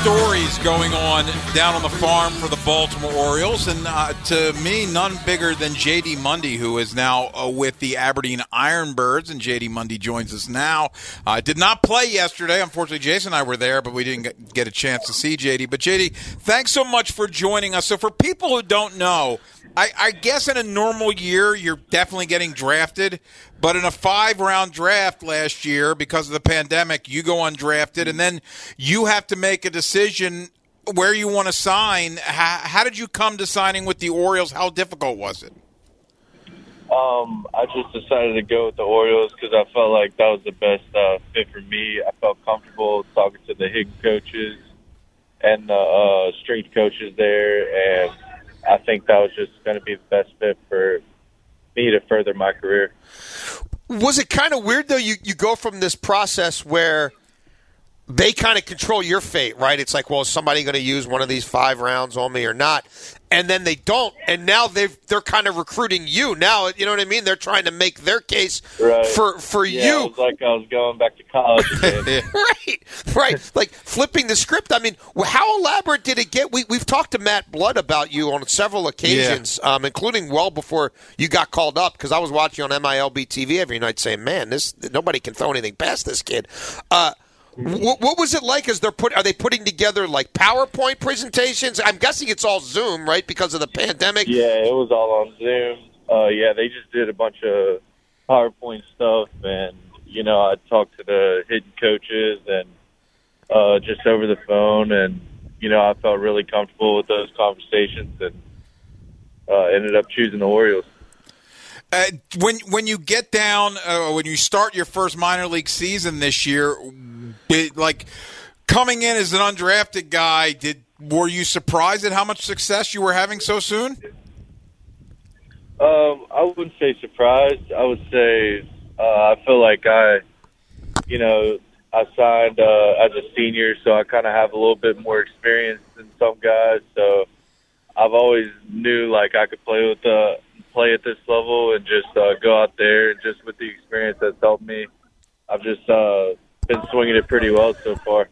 Stories going on down on the farm for the Baltimore Orioles, and uh, to me, none bigger than J.D. Mundy, who is now uh, with the Aberdeen Ironbirds. And J.D. Mundy joins us now. Uh, did not play yesterday. Unfortunately, Jason and I were there, but we didn't get a chance to see J.D. But J.D., thanks so much for joining us. So, for people who don't know, I, I, guess in a normal year, you're definitely getting drafted. But in a five round draft last year, because of the pandemic, you go undrafted, and then you have to make a decision where you want to sign. How, how did you come to signing with the Orioles? How difficult was it? Um, I just decided to go with the Orioles because I felt like that was the best uh, fit for me. I felt comfortable talking to the hitting coaches and the uh, strength coaches there, and I think that was just going to be the best fit for me to further my career. Was it kind of weird though? You you go from this process where they kind of control your fate, right? It's like, well, is somebody going to use one of these five rounds on me or not? And then they don't, and now they they're kind of recruiting you. Now, you know what I mean? They're trying to make their case right. for for yeah, you. It was like I was going back to college again. right, right. Like flipping the script. I mean, how elaborate did it get? We we've talked to Matt Blood about you on several occasions, yeah. um, including well before you got called up because I was watching on MILB TV every night, saying, "Man, this nobody can throw anything past this kid." Uh, what, what, was it like? As they're put, are they putting together like PowerPoint presentations? I'm guessing it's all Zoom, right, because of the pandemic. Yeah, it was all on Zoom. Uh, yeah, they just did a bunch of PowerPoint stuff, and you know, I talked to the hidden coaches and uh, just over the phone, and you know, I felt really comfortable with those conversations, and uh, ended up choosing the Orioles. Uh, when when you get down, uh, when you start your first minor league season this year, like coming in as an undrafted guy, did were you surprised at how much success you were having so soon? Um, I wouldn't say surprised. I would say uh, I feel like I, you know, I signed uh, as a senior, so I kind of have a little bit more experience than some guys. So I've always knew like I could play with the play at this level and just uh, go out there and just with the experience that's helped me. I've just uh, been swinging it pretty well so far.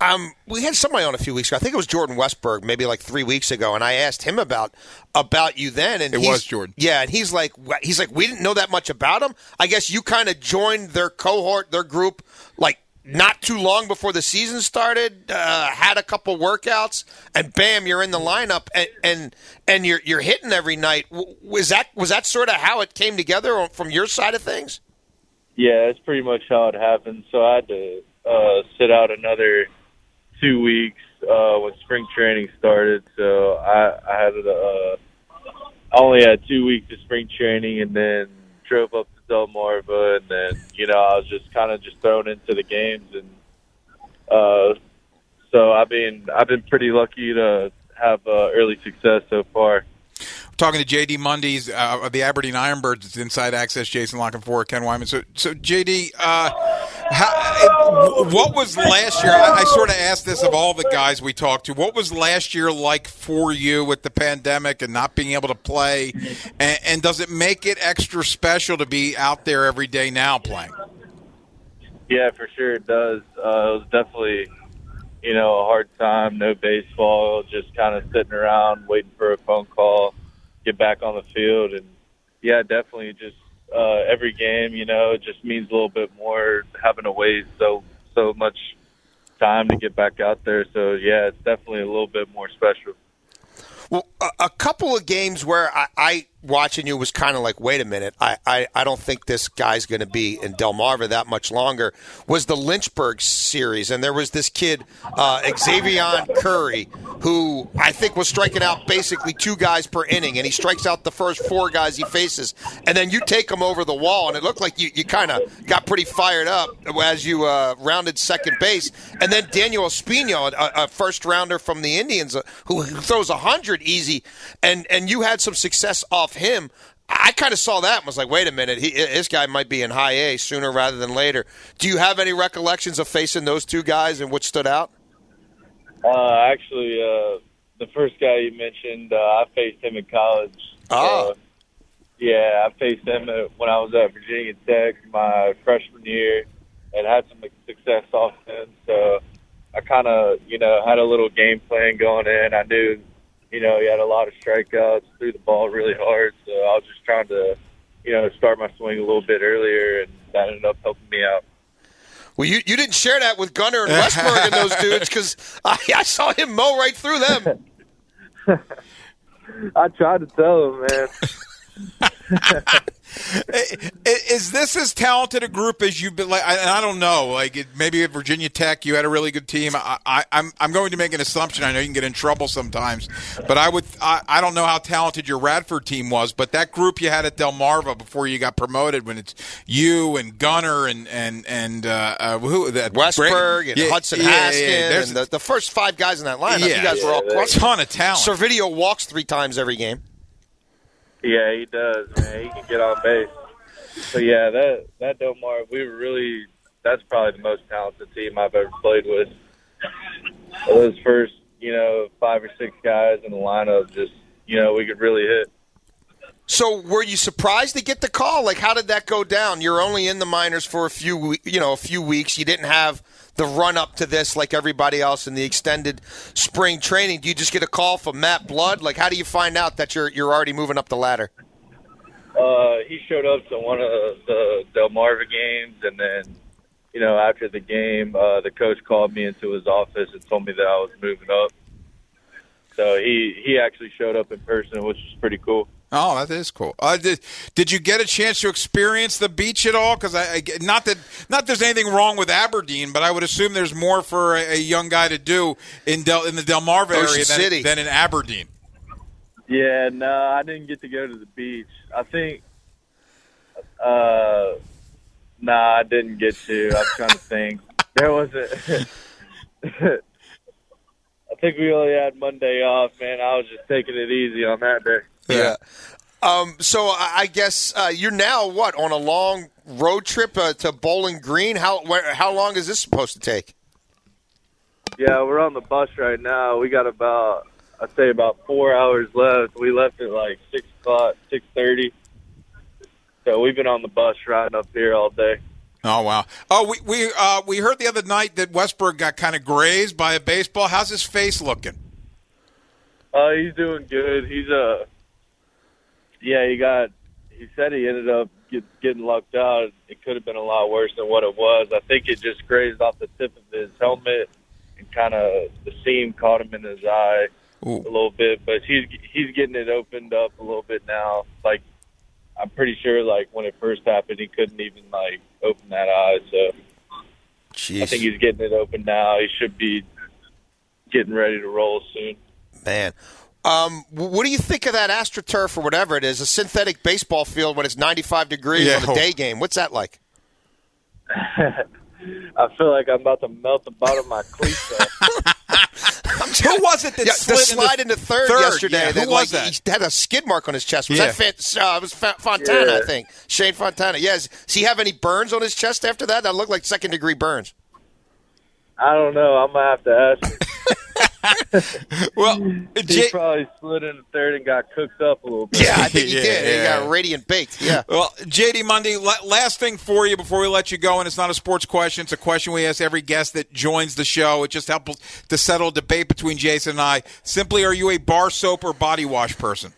Um, we had somebody on a few weeks ago. I think it was Jordan Westburg, maybe like three weeks ago, and I asked him about about you then. And it was Jordan. Yeah, and he's like, he's like, we didn't know that much about him. I guess you kind of joined their cohort, their group, like not too long before the season started. Uh, had a couple workouts, and bam, you're in the lineup, and and, and you're you're hitting every night. Was that was that sort of how it came together from your side of things? Yeah, that's pretty much how it happened. So I had to uh, sit out another two weeks uh, when spring training started. So I, I had uh, only had two weeks of spring training, and then drove up to Delmarva, and then you know I was just kind of just thrown into the games, and uh, so I've been I've been pretty lucky to have uh, early success so far talking to JD Mundy's uh, the Aberdeen Ironbirds. It's Inside Access. Jason La Canfora, Ken Weinman. So, so JD, uh, how, what was last year? I, I sort of asked this of all the guys we talked to. What was last year like for you with the pandemic and not being able to play? And, and does it make it extra special to be out there every day now playing? Yeah, for sure it does. Uh, it was definitely you know, a hard time, no baseball, just kind of sitting around waiting for a phone call get back on the field. And yeah, definitely just uh, every game, you know, it just means a little bit more having to wait so so much time to get back out there. So yeah, it's definitely a little bit more special. Well, a, couple of games where I, I watching you was kind of like, wait a minute, I, I, I don't think this guy's going to be in Delmarva that much longer. Was the Lynchburg series, and there was this kid uh, Xzavion Curry who I think was striking out basically two guys per inning, and he strikes out the first four guys he faces, and then you take him over the wall, and it looked like you, you kind of got pretty fired up as you uh, rounded second base, and then Daniel Espino, a, a first rounder from the Indians, uh, who, throws a hundred easy, and and you had some success off him. I kind of saw that and was like, wait a minute, he, this guy might be in high A sooner rather than later. Do you have any recollections of facing those two guys and what stood out? Uh, actually, uh, the first guy you mentioned, uh, I faced him in college. Oh. Uh, yeah, I faced him at, when I was at Virginia Tech my freshman year and had some success off him. So I kind of, you know, had a little game plan going in. I knew you know, he had a lot of strikeouts, threw the ball really hard. So I was just trying to, you know, start my swing a little bit earlier, and that ended up helping me out. Well, you, you didn't share that with Gunnar and Westburg and those dudes because I, I saw him mow right through them. I tried to tell him, man. is this as talented a group as you've been? Like, I, I don't know. Like, maybe at Virginia Tech, you had a really good team. I, I, I'm I'm going to make an assumption. I know you can get in trouble sometimes, but I would. I, I don't know how talented your Radford team was, but that group you had at Delmarva before you got promoted, when it's you and Gunnar and and and uh, uh, who that Westburg and yeah, Hudson yeah, Haskin yeah, and the, the, first five guys in that lineup. Yeah, you guys were all a ton of talent. Servideo walks three times every game. Yeah, he does, man. He can get on base. So yeah, that that Delmar, we were really that's probably the most talented team I've ever played with. Those first, you know, five or six guys in the lineup, just you know, we could really hit. So, were you surprised to get the call? Like, how did that go down? You're only in the minors for a few, you know, a few weeks. You didn't have the run up to this like everybody else in the extended spring training? Do you just get a call from Matt Blood? Like, how do you find out that you're you're already moving up the ladder? Uh, he showed up to one of the Delmarva games, and then, you know, after the game, uh, the coach called me into his office and told me that I was moving up. So he he actually showed up in person, which was pretty cool. Oh, that is cool. Uh, did did you get a chance to experience the beach at all? Because I, I, not that not there's anything wrong with Aberdeen, but I would assume there's more for a, a young guy to do in Del in the Delmarva area than, than, in Aberdeen. Yeah, no, I didn't get to go to the beach. I think, uh, nah, I didn't get to. I'm trying to think. There wasn't. I think we only had Monday off, man. I was just taking it easy on that day. Yeah. Um, so I guess uh, you're now what on a long road trip uh, to Bowling Green. How where, how long is this supposed to take? Yeah, we're on the bus right now. We got about I'd say about four hours left. We left at like six o'clock, six thirty. So we've been on the bus riding up here all day. Oh wow! Oh, we we uh, we heard the other night that Westburg got kind of grazed by a baseball. How's his face looking? Uh, he's doing good. He's a uh, yeah, he got. He said he ended up get, getting lucked out. It could have been a lot worse than what it was. I think it just grazed off the tip of his helmet and kind of the seam caught him in his eye Ooh. a little bit. But he's he's getting it opened up a little bit now. Like I'm pretty sure, like when it first happened, he couldn't even like open that eye. So Jeez. I think he's getting it open now. He should be getting ready to roll soon. Man, um, what do you think of that AstroTurf or whatever it is, a synthetic baseball field when it's 95 degrees yeah. on a day game? What's that like? I feel like I'm about to melt the bottom of my cleats Who was it that yeah, slid slide into, third, third yesterday? Yeah, who that, was like, that? He had a skid mark on his chest. Was yeah. that uh, it was Fontana? Yeah. I think Shayne Fontana. Yes. Does he have any burns on his chest after that? That looked like second degree burns. I don't know. I'm gonna have to ask. well, he J- probably slid into third and got cooked up a little bit. Yeah, I think he yeah, did. Yeah. He got radiant baked. Yeah. Well, JD Mundy, last thing for you before we let you go, and it's not a sports question. It's a question we ask every guest that joins the show. It just helps to settle a debate between Jason and I. Simply, are you a bar soap or body wash person?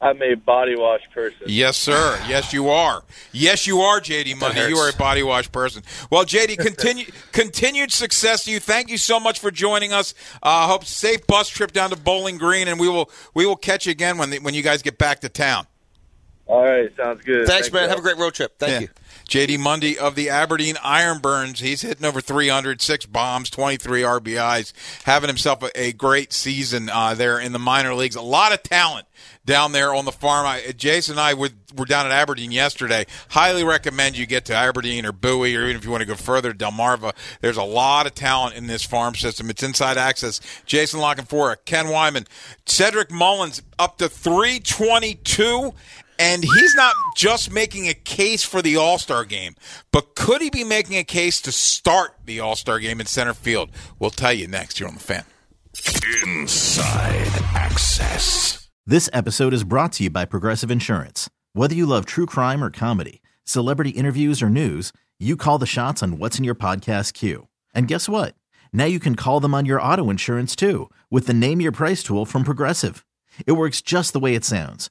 I'm a body wash person. Yes, sir. Yes, you are. Yes, you are, JD Money. You are a body wash person. Well, JD, continue continued success to you. Thank you so much for joining us. Uh, hope safe bus trip down to Bowling Green, and we will we will catch you again when the, when you guys get back to town. All right, sounds good. Thanks, Thank man. Have a great road trip. Thank Yeah. you. JD Mundy of the Aberdeen Ironbirds. He's hitting over 300, six bombs, 23 RBIs, having himself a, great season uh, there in the minor leagues. A lot of talent down there on the farm. I, Jason and I were, were down at Aberdeen yesterday. Highly recommend you get to Aberdeen or Bowie, or even if you want to go further, Delmarva. There's a lot of talent in this farm system. It's inside access. Jason La Canfora, Ken Weinman, Cedric Mullins up to 322. And he's not just making a case for the All Star game, but could he be making a case to start the All Star game in center field? We'll tell you next here on The Fan. Inside Access. This episode is brought to you by Progressive Insurance. Whether you love true crime or comedy, celebrity interviews or news, you call the shots on what's in your podcast queue. And guess what? Now you can call them on your auto insurance too with the Name Your Price tool from Progressive. It works just the way it sounds.